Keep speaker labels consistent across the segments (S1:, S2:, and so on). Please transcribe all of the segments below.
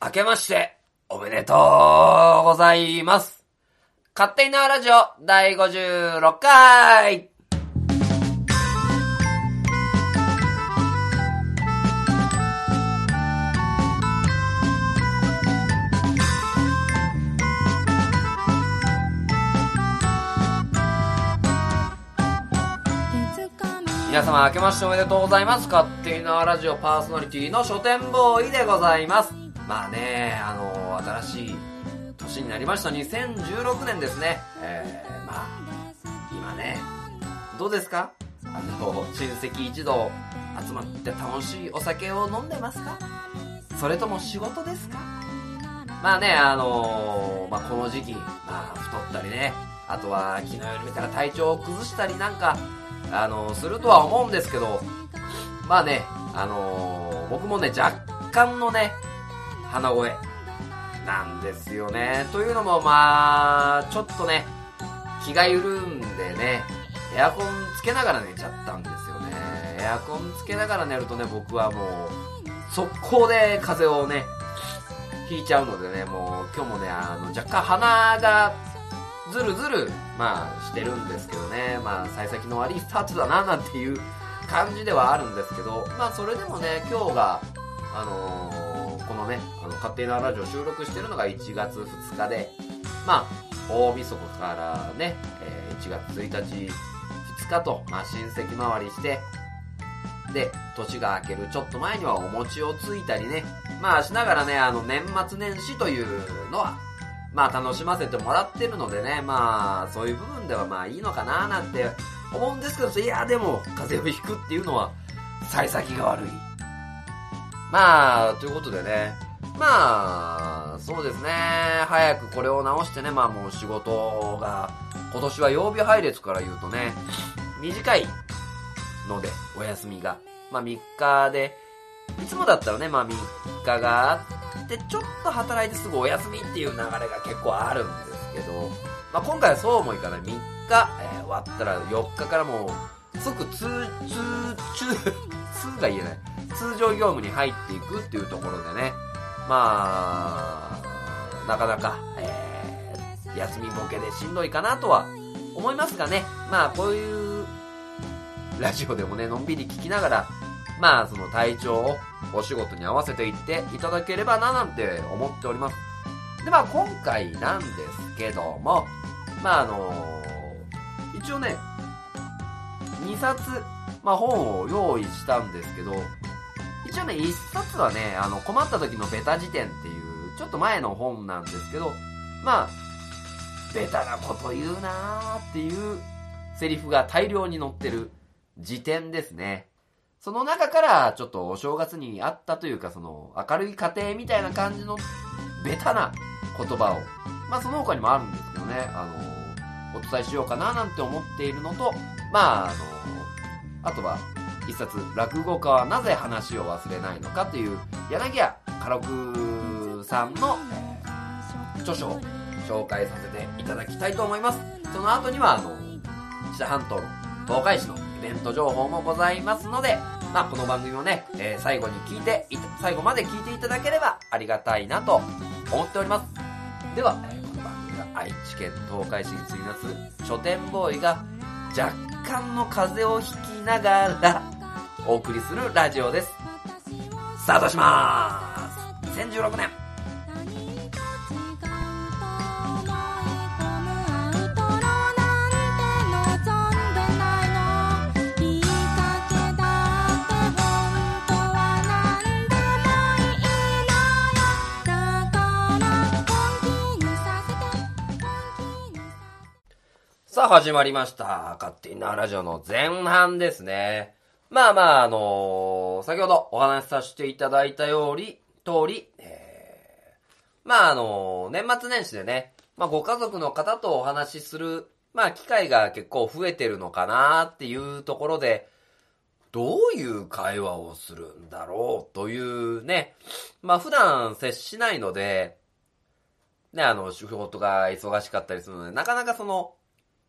S1: 明けまして、おめでとうございます。勝手に縄ラジオ第56回皆様明けましておめでとうございます。勝手に縄ラジオパーソナリティの書店ボーイでございます。まあね、あの新しい年になりました。2016年ですね。えー、まあ、今ね、どうですか？あの、親戚一同集まって楽しいお酒を飲んでますか？それとも仕事ですか？まあね、あのまあこの時期、まあ太ったりね、あとは昨日より見たら体調を崩したりなんか、あのするとは思うんですけど、まあね、あの僕もね、若干のね、鼻声なんですよね。というのもまあ、ちょっとね、気が緩んでね、エアコンつけながら寝ちゃったんですよね。エアコンつけながら寝るとね、僕はもう、速攻で風邪をね、ひいちゃうのでね、もう今日もね、あの、若干鼻がずるずる、まあ、してるんですけどね、まあ、幸先の悪いスタートだな、なんていう感じではあるんですけど、まあ、それでもね、今日が、あのーこのね、あの、勝手なラジオ収録してるのが1月2日で、まあ、大晦日からね、えー1月1日、2日と、まあ、親戚回りして、で、年が明けるちょっと前にはお餅をついたりね、まあしながらね、あの年末年始というのは、まあ楽しませてもらってるのでね、まあそういう部分ではまあいいのかななんて思うんですけど、いやでも風邪をひくっていうのは、幸先が悪い。まあ、ということでね、まあ、そうですね、早くこれを直してね、まあもう仕事が、今年は曜日配列から言うとね、短いので、お休みが。まあ3日で、いつもだったらね、まあ3日があって、ちょっと働いてすぐお休みっていう流れが結構あるんですけど、まあ今回はそうもいかない。3日、えー終わったら4日からもう、即通、通、通、通が言えない。通常業務に入っていくっていうところでね、まあ、なかなか、えー休みボケでしんどいかなとは思いますがね、まあこういうラジオでもね、のんびり聞きながら、まあその体調をお仕事に合わせていっていただければななんて思っております。で、まあ今回なんですけども、まああの一応ね、2冊、まあ本を用意したんですけど、一応ね、1冊はね、あの困った時のベタ辞典っていう、ちょっと前の本なんですけど、まあ、ベタなこと言うなーっていうセリフが大量に載ってる辞典ですね。その中からちょっとお正月にあったというかその明るい家庭みたいな感じのベタな言葉を、まあその他にもあるんですけどね、あの、お伝えしようかななんて思っているのと、まああの、あとは一冊落語家はなぜ話を忘れないのかという柳家家六さんの、著書を紹介させていただきたいと思います。その後には、あの、知多半島の東海市のイベント情報もございますので、まあ、この番組をね、えー最後に聞いてい、最後まで聞いていただければありがたいなと思っております。では、この番組は愛知県東海市に住みます書店ボーイが若間の風を引きながらお送りするラジオです。スタートします !2016 年さあ始まりました。勝手なラジオの前半ですね。まあまあ、あのー先ほどお話しさせていただいたように、通り、えーまああのー年末年始でね、まあご家族の方とお話しする、まあ機会が結構増えてるのかなっていうところで、どういう会話をするんだろうというね、まあ普段接しないので、ね、あの、仕事が忙しかったりするので、なかなかその、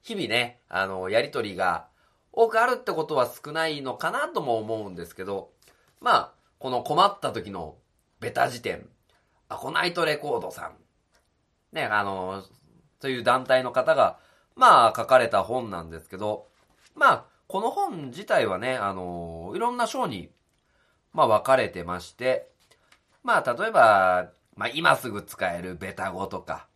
S1: 日々ね、あの、やりとりが多くあるってことは少ないのかなとも思うんですけど、まあ、この困った時のベタ辞典、アコナイトレコードさん。ね、あの、という団体の方が、まあ、書かれた本なんですけど、まあ、この本自体はね、あの、いろんな章に、まあ、分かれてまして、まあ、例えば、まあ、今すぐ使えるベタ語とか、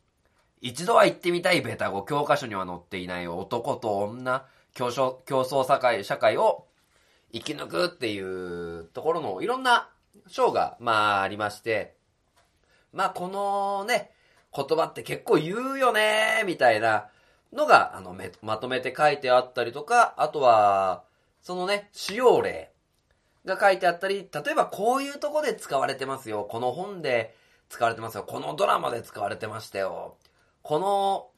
S1: 一度は行ってみたいベタ語、教科書には載っていない男と女、競争、競争社会、社会を生き抜くっていうところのいろんな章が、まあ、ありまして、まあ、このね、言葉って結構言うよねみたいなのが、あの、まとめて書いてあったりとか、あとは、そのね、使用例が書いてあったり、例えばこういうとこで使われてますよ。この本で使われてますよ。このドラマで使われてましたよ。この、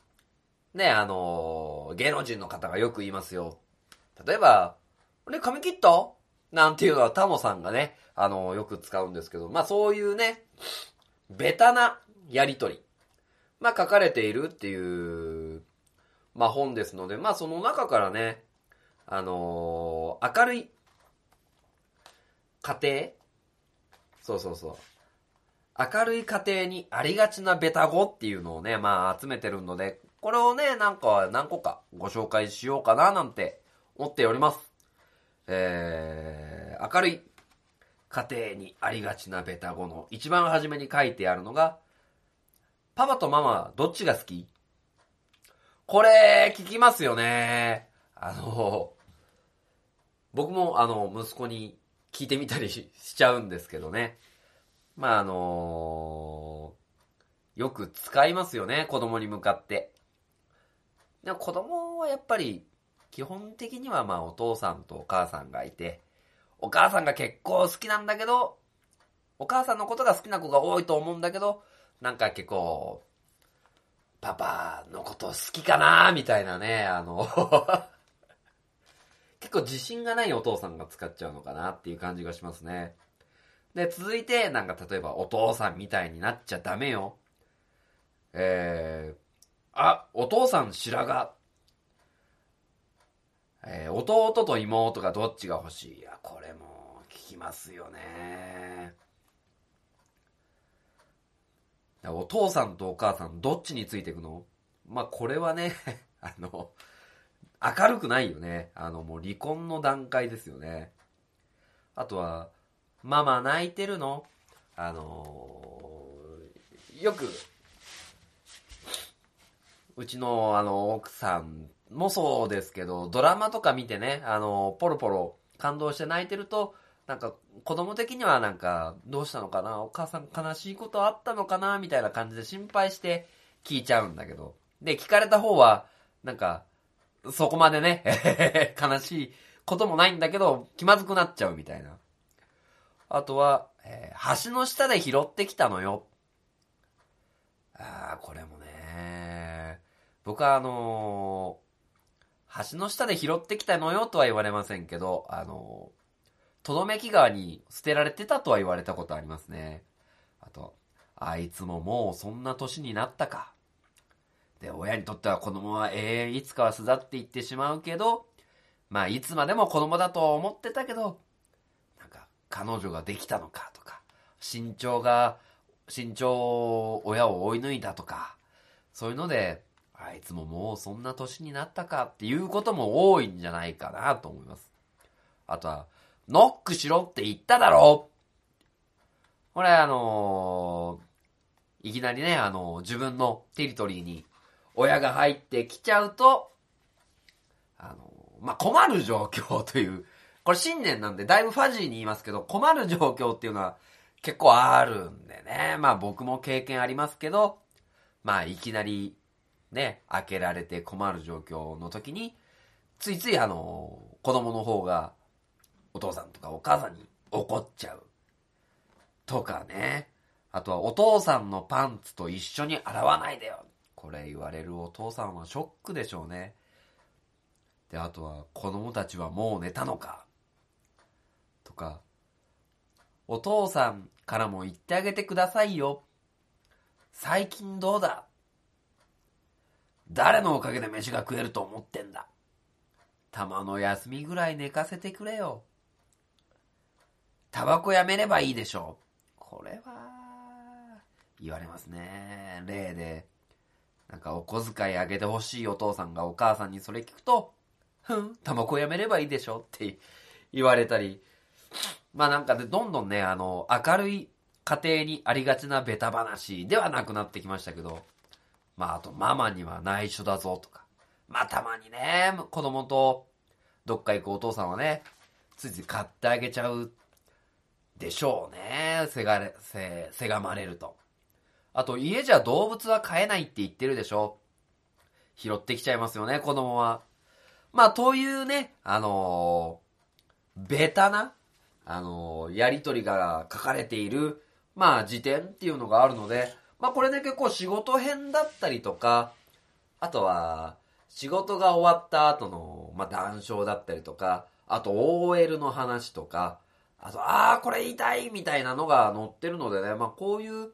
S1: ね、あの、芸能人の方がよく言いますよ。例えば、ね、髪切った？なんていうのはタモさんがね、あの、よく使うんですけど、まあそういうね、ベタなやりとり、まあ書かれているっていう、まあ本ですので、まあその中からね、あのー、明るい家庭そうそうそう。明るい家庭にありがちなベタ語っていうのをね、まあ集めてるので、これをね、なんか何個かご紹介しようかななんて思っております。えー、明るい家庭にありがちなベタ語の一番初めに書いてあるのが、パパとママどっちが好き？これ、聞きますよね。あの、僕もあの、息子に聞いてみたりしちゃうんですけどね。まああのよく使いますよね、子供に向かって。で子供はやっぱり、基本的にはまあお父さんとお母さんがいて、お母さんが結構好きなんだけど、お母さんのことが好きな子が多いと思うんだけど、なんか結構、パパのこと好きかなみたいなね、あの 結構自信がないお父さんが使っちゃうのかなっていう感じがしますね。で、続いて、なんか例えばお父さんみたいになっちゃダメよ。えー、あ、お父さん白髪。えー、弟と妹がどっちが欲しい？いや、これも聞きますよね。お父さんとお母さんどっちについていくの？まあ、これはね あの、明るくないよね。あの、もう離婚の段階ですよね。あとは、ママ泣いてるの？あのー、よく、うちのあの奥さんもそうですけど、ドラマとか見てね、あの、ポロポロ感動して泣いてると、なんか子供的にはなんか、どうしたのかな？お母さん悲しいことあったのかな？みたいな感じで心配して聞いちゃうんだけど。で、聞かれた方は、なんか、そこまでね、悲しいこともないんだけど、気まずくなっちゃうみたいな。あとは、えー、橋の下で拾ってきたのよ。ああ、これもね、僕はあのー、橋の下で拾ってきたのよとは言われませんけど、あの、とどめき川に捨てられてたとは言われたことありますね。あと、あいつももうそんな年になったか。で、親にとっては子供は永遠いつかは巣立っていってしまうけど、まあいつまでも子供だと思ってたけど、彼女ができたのかとか、身長が、身長親を追い抜いたとか、そういうので、あいつももうそんな年になったかっていうことも多いんじゃないかなと思います。あとは、ノックしろって言っただろこれあのー、いきなりね、あのー、自分のテリトリーに親が入ってきちゃうと、あの、まあ、困る状況という、これ新年なんでだいぶファジーに言いますけど、困る状況っていうのは結構あるんでね。まあ僕も経験ありますけど、まあいきなりね、開けられて困る状況の時に、ついついあの、子供の方がお父さんとかお母さんに怒っちゃう。とかね。あとはお父さんのパンツと一緒に洗わないでよ。これ言われるお父さんはショックでしょうね。で、あとは子供たちはもう寝たのかとか、お父さんからも言ってあげてくださいよ。最近どうだ?誰のおかげで飯が食えると思ってんだ?たまの休みぐらい寝かせてくれよ。タバコやめればいいでしょう。これは、言われますね。例で、なんかお小遣いあげてほしいお父さんがお母さんにそれ聞くと、ふん、タバコやめればいいでしょって言われたり、まあなんかで、どんどんね、あの、明るい家庭にありがちなベタ話ではなくなってきましたけど、まああと、ママには内緒だぞとか、まあたまにね、子供とどっか行くお父さんはね、ついつい買ってあげちゃうでしょうね。せがれ、せ、せがまれると。あと、家じゃ動物は飼えないって言ってるでしょ。拾ってきちゃいますよね、子供は。まあ、というね、あのー、ベタな、あの、やりとりが書かれている、まあ、辞典っていうのがあるので、まあ、これね、結構仕事編だったりとか、あとは、仕事が終わった後の、まあ、談笑だったりとか、あと OL の話とか、あと、ああ、これ痛いいみたいなのが載ってるのでね、まあ、こういう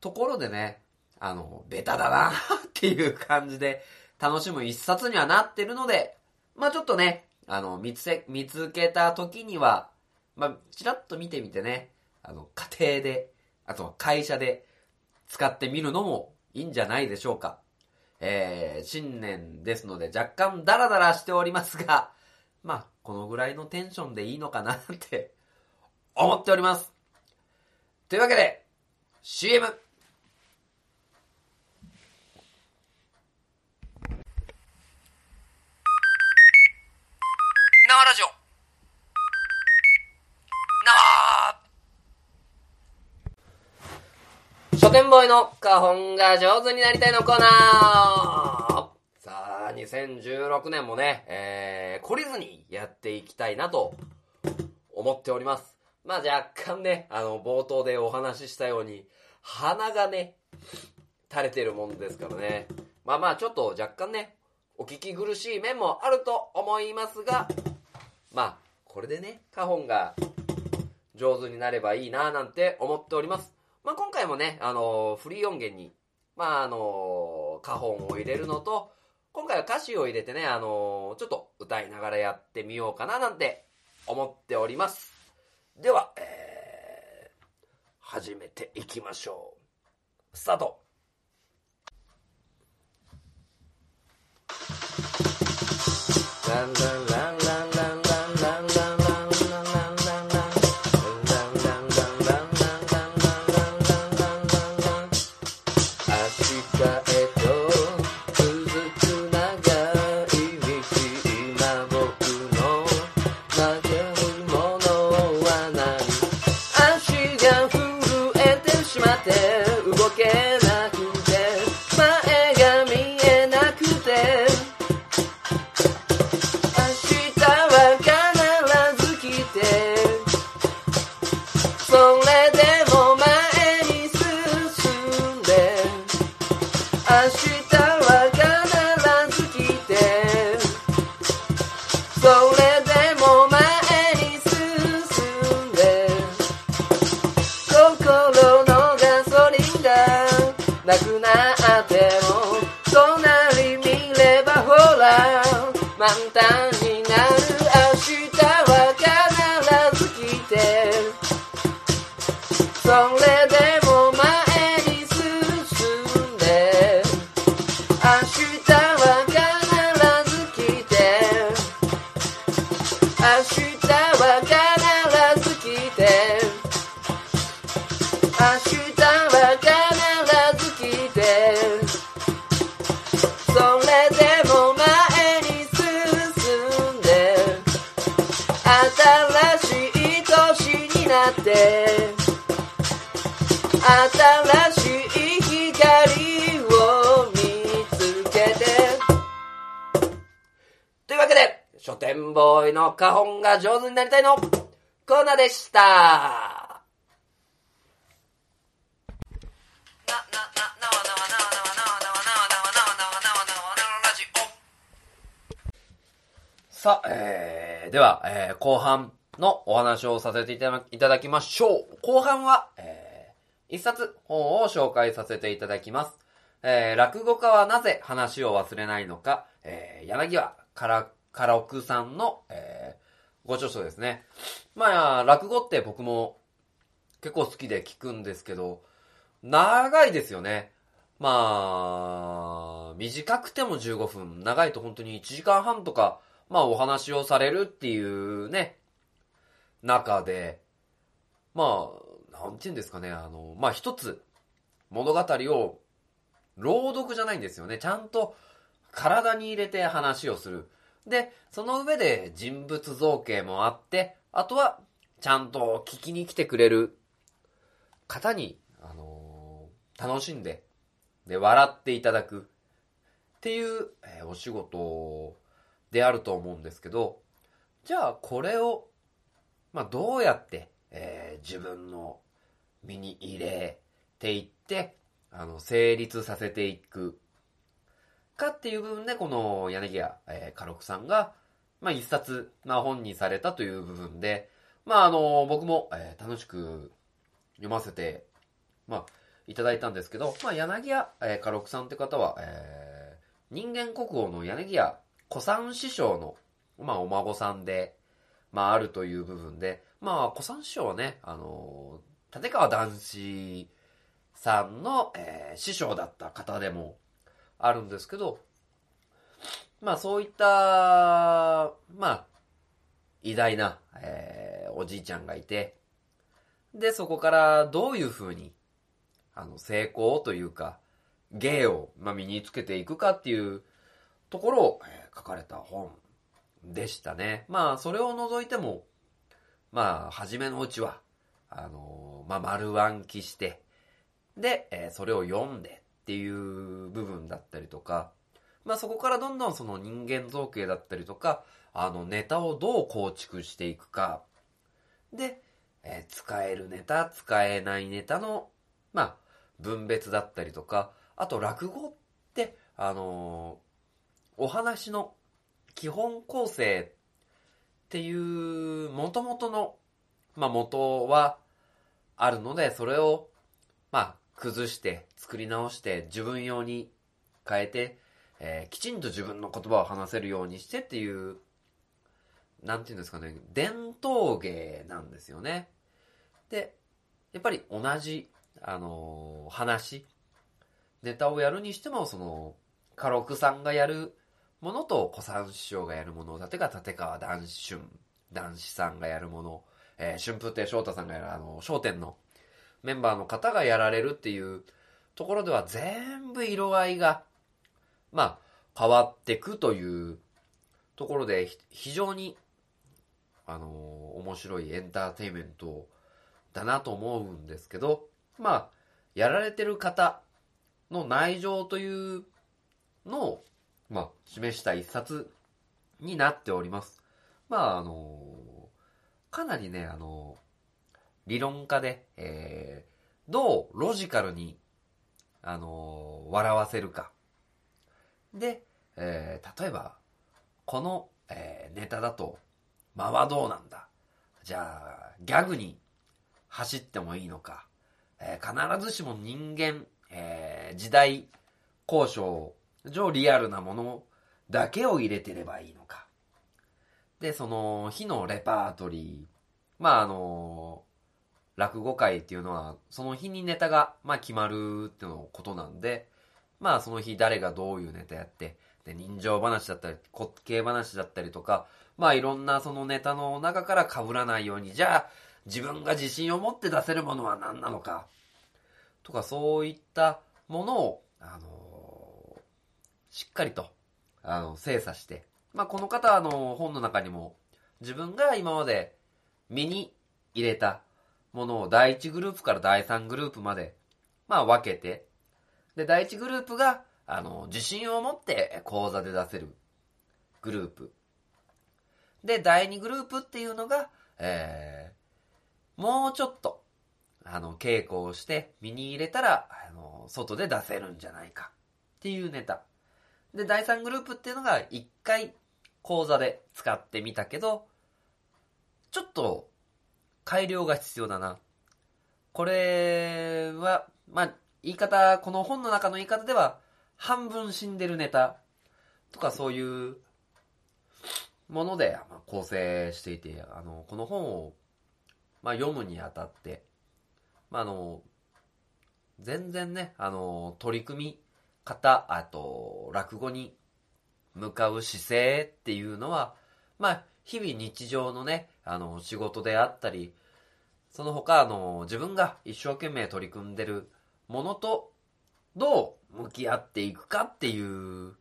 S1: ところでね、あの、ベタだな っていう感じで楽しむ一冊にはなってるので、まあ、ちょっとね、あの、見つけ、見つけた時には、まあ、ちらっと見てみてね、あの、家庭で、あとは会社で使ってみるのもいいんじゃないでしょうか。えー、新年ですので若干ダラダラしておりますが、まあ、このぐらいのテンションでいいのかなって思っております。というわけで、CM! 書店ボーイの花本が上手になりたいのコーナーさあ、2016年もね、えー、懲りずにやっていきたいなと思っております。まあ若干ね、あの、冒頭でお話ししたように、鼻がね、垂れてるもんですからね。まあまあちょっと若干ね、お聞き苦しい面もあると思いますが、まあ、これでね、花本が上手になればいいなぁなんて思っております。まあ、今回もね、あのフリー音源に、まあ、あの花本を入れるのと、今回は歌詞を入れてね、あのちょっと歌いながらやってみようかななんて思っております。では、えー、始めていきましょう。スタートランランラン yeah. 花本が上手になりたいのコーナーでしたな、な、な、なわなわなわなわラジオさあ、えー、では、えー、後半のお話をさせていただいただきましょう。後半は、えー、一冊本を紹介させていただきます。えー、落語家はなぜ話を忘れないのか、えー、柳はから、からおくさんの、えー、ご著書ですね。まあ、落語って僕も結構好きで聞くんですけど、長いですよね。まあ、短くても15分、長いと本当に1時間半とか、まあお話をされるっていうね、中で、まあ、なんて言うんですかね、あの、まあ一つ、物語を、朗読じゃないんですよね。ちゃんと体に入れて話をする。で、その上で人物造形もあって、あとは、ちゃんと聞きに来てくれる方に、あのー、楽しんで、で、笑っていただくっていう、えー、お仕事であると思うんですけど、じゃあこれを、まあ、どうやって、えー、自分の身に入れていって、あの、成立させていくかっていう部分で、この柳家、えー、家禄さんが、まあ、一冊、まあ、本にされたという部分で、まあ、あの、僕も、えー、楽しく読ませて、まあ、いただいたんですけど、まあ、柳家、えー、家禄さんって方は、えー、人間国宝の柳家古参師匠の、まあ、お孫さんで、まあ、あるという部分で、まあ、古参師匠はね、あの、立川談志さんの、えー、師匠だった方でもあるんですけど、まあ、そういった、まあ、偉大な、えー、おじいちゃんがいて、で、そこからどういうふうに、あの、成功というか、芸を、まあ、身につけていくかっていうところを、えー、書かれた本でしたね。まあ、それを除いても、まあ、初めのうちは、あのー、まあ、丸暗記して、で、えー、それを読んでっていう部分だったりとか、まあ、そこからどんどんその人間造形だったりとか、あの、ネタをどう構築していくか、で、えー、使えるネタ、使えないネタの、まあ、分別だったりとか、あと落語って、あのー、お話の基本構成っていう元々の、まあ、元はあるので、それを、まあ、崩して作り直して自分用に変えて、えー、きちんと自分の言葉を話せるようにしてっていう、なんていうんですかね、伝統芸なんですよね。で、やっぱり同じ、あのー、話、ネタをやるにしても、その、家禄さんがやるものと小三師匠がやるもの、例えば立川談春、男子さんがやるもの、えー、春風亭昇太さんがやる、あの、商店のメンバーの方がやられるっていうところでは全部色合いが、まあ、変わってくというところで、非常に、あの、面白いエンターテインメントだなと思うんですけど、まあ、やられてる方の内情というのをまあ、示した一冊になっております。まあ、あのかなりね、あの理論家で、えー、どうロジカルに、あの笑わせるか。で、えー、例えば、この、え、ネタだと、間はどうなんだじゃあ、ギャグに走ってもいいのか。え、必ずしも人間、え、時代交渉上リアルなものだけを入れてればいいのか。で、その日のレパートリー。まあ、あの、落語会っていうのは、その日にネタが、まあ、決まるっていうのことなんで、まあ、その日誰がどういうネタやって、で、人情話だったり、滑稽話だったりとか、まあ、いろんなそのネタの中から被らないように、じゃあ、自分が自信を持って出せるものは何なのか、とか、そういったものを、あの、しっかりと、あの、精査して、まあ、この方、あの、本の中にも、自分が今まで身に入れたものを第1グループから第3グループまで、まあ、分けて、で、第1グループが、あの、自信を持って講座で出せるグループ。で、第2グループっていうのが、えー、もうちょっと、あの、稽古をして身に入れたら、あの、外で出せるんじゃないかっていうネタ。で、第3グループっていうのが1回講座で使ってみたけど、ちょっと改良が必要だな。これは、まあ、言い方、この本の中の言い方では、半分死んでるネタとかそういうもので、構成していて、あの、この本を、まあ、読むにあたって、まあ、あの、全然ね、あの、取り組み方、あと、落語に向かう姿勢っていうのは、まあ、日々日常のね、あの、仕事であったり、その他、あの、自分が一生懸命取り組んでるものと、どう向き合っていくかっていう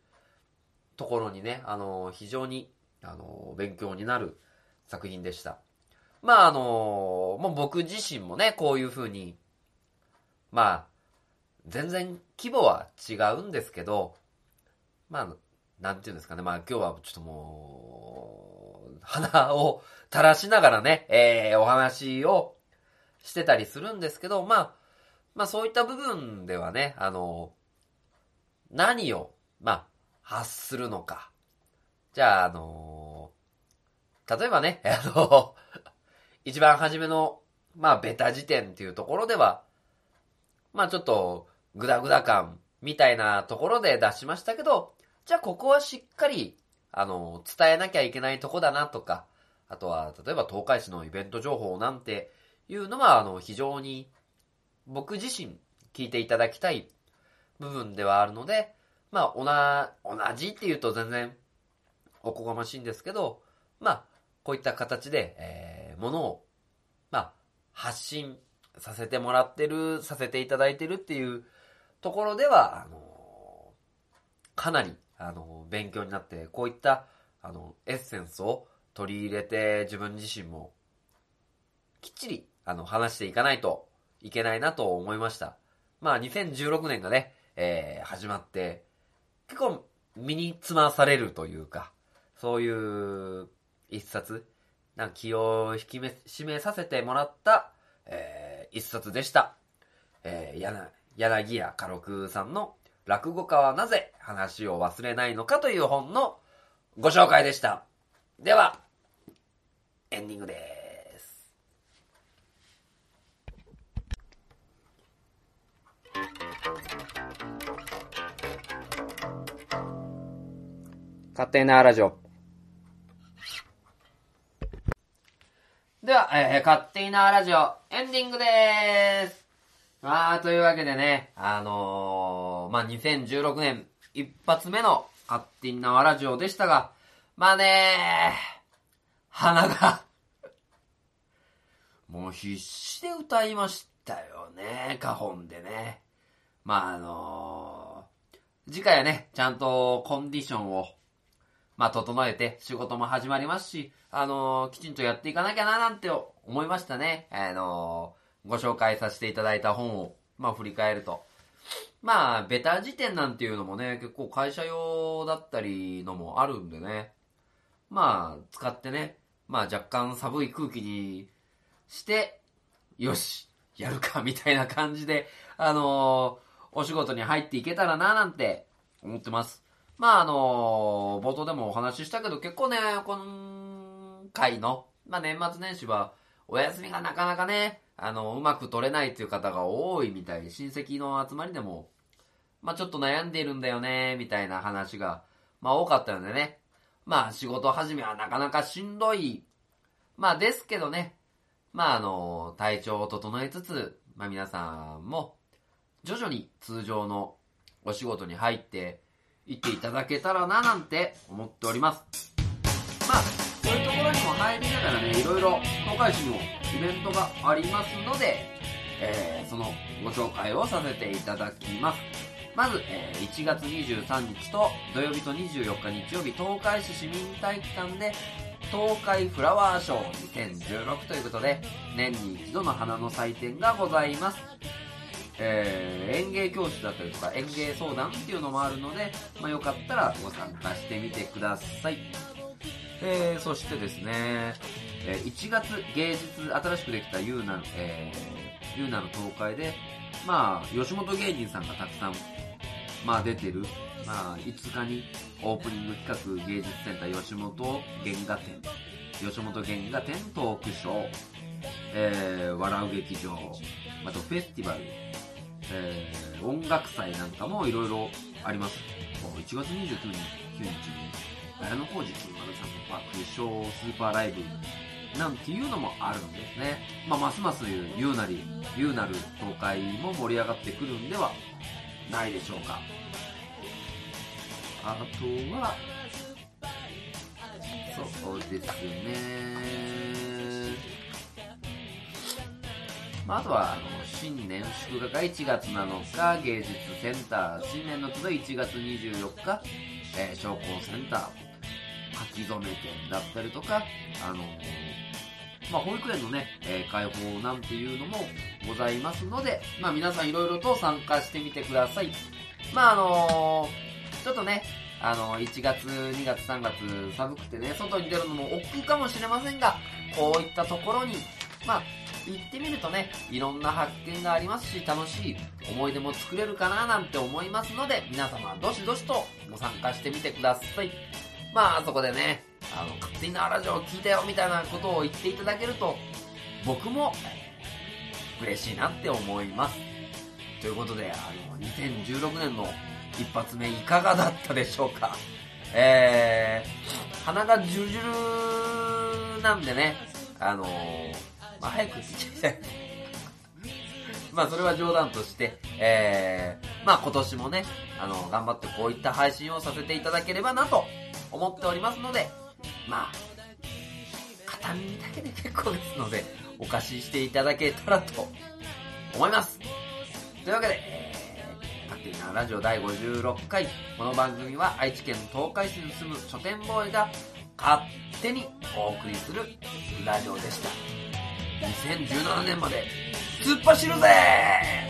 S1: ところにね、あの、非常に、あの、勉強になる作品でした。まあ、あの、もう僕自身もね、こういうふうに、まあ、全然規模は違うんですけど、まあ、なんていうんですかね、まあ今日はちょっともう、鼻を垂らしながらね、えー、お話をしてたりするんですけど、まあ、まあそういった部分ではね、あの、何を、まあ、発するのか。じゃあ、あの、例えばね、あの、一番初めの、まあ、ベタ時点っていうところでは、まあちょっと、グダグダ感みたいなところで出しましたけど、じゃあここはしっかり、あの、伝えなきゃいけないとこだなとか、あとは、例えば東海市のイベント情報なんていうのは、あの、非常に僕自身聞いていただきたい部分ではあるので、まあ、同じっていうと全然おこがましいんですけど、まあ、こういった形で、えー、ものを、まあ、発信させてもらってる、させていただいてるっていうところでは、あの、かなり、あの、勉強になって、こういった、あの、エッセンスを取り入れて、自分自身も、きっちり、あの、話していかないといけないなと思いました。まあ、2016年がね、えー、始まって、結構、身につまされるというか、そういう一冊、なんか気を引き締めさせてもらった、えー、一冊でした。えー、柳柳家家六さんの落語家はなぜ話を忘れないのかという本のご紹介でした。では、エンディングです。勝手なラジオ。では、えー、勝手なラジオ、エンディングでーす。まあ、というわけでね、あのー、まあ、2016年一発目の勝手なラジオでしたが、まあね鼻がもう必死で歌いましたよね、花本でね。まあ、あのー、次回はね、ちゃんとコンディションを、まあ、整えて仕事も始まりますし、あのー、きちんとやっていかなきゃななんて思いましたね。あのーご紹介させていただいた本を、まあ振り返ると。まあ、ベタ辞典なんていうのもね、結構会社用だったりのもあるんでね。まあ、使ってね、まあ若干寒い空気にして、よし、やるか、みたいな感じで、あのー、お仕事に入っていけたらな、なんて思ってます。まああの、冒頭でもお話ししたけど、結構ね、今回の、まあ年末年始は、お休みがなかなかね、あの、うまく取れないっていう方が多いみたいで、親戚の集まりでも、まあちょっと悩んでいるんだよね、みたいな話が、まあ多かったのでね。まあ仕事始めはなかなかしんどい。まあですけどね。まああの、体調を整えつつ、まあ皆さんも、徐々に通常のお仕事に入っていっていただけたらな、なんて思っております。まあ、そういうところにも入りながらね、いろいろ東海市のイベントがありますので、えー、そのご紹介をさせていただきます。まず、えー、1月23日と土曜日と24日日曜日、東海市市民体育館で東海フラワーショー2016ということで、年に一度の花の祭典がございます。えー、園芸教室だったりとか園芸相談っていうのもあるので、まあ、よかったらご参加してみてください。えー、そしてですね、えー、1月芸術、新しくできたユーナ、えー、ユーナの東海で、まあ、吉本芸人さんがたくさん、まあ出てる、まあ、5日にオープニング企画芸術センター吉本原画展、吉本原画展トークショー、えー、笑う劇場、あとフェスティバル、えー、音楽祭なんかもいろいろあります。1月29日に、綾小路くんまさんの爆笑スーパーライブなんていうのもあるんですね。まあ、ますます言うなり、言うなる東海も盛り上がってくるんではないでしょうか。あとは、そうですね。まあ、あとは、あの、新年祝賀が1月7日、芸術センター、新年の集い1月24日、えー、商工センター、書き初め店だったりとか、あのまあ、保育園のね、えー、開放なんていうのもございますので、まあ、皆さんいろいろと参加してみてください。まあ、あのー、ちょっとね、あの、1月、2月、3月寒くてね、外に出るのも億劫かもしれませんが、こういったところに、まあ、行ってみるとね、いろんな発見がありますし、楽しい思い出も作れるかななんて思いますので、皆様どしどしとご参加してみてください。まあ、そこでね、あの、勝手になラジオを聞いたよみたいなことを言っていただけると、僕も嬉しいなって思います。ということで、あの、2016年の一発目いかがだったでしょうかえー、鼻がジュルジュルなんでね、あのー、まあ、早く聞きたい。まあ、それは冗談として、えー、まあ、今年もね、あの、頑張ってこういった配信をさせていただければなと思っておりますので、まあ、片耳だけで結構ですので、お貸ししていただけたらと思います。というわけで、勝手なラジオ第56回。この番組は愛知県東海市に住む書店ボーイが勝手にお送りするラジオでした。2017年まで突っ走るぜ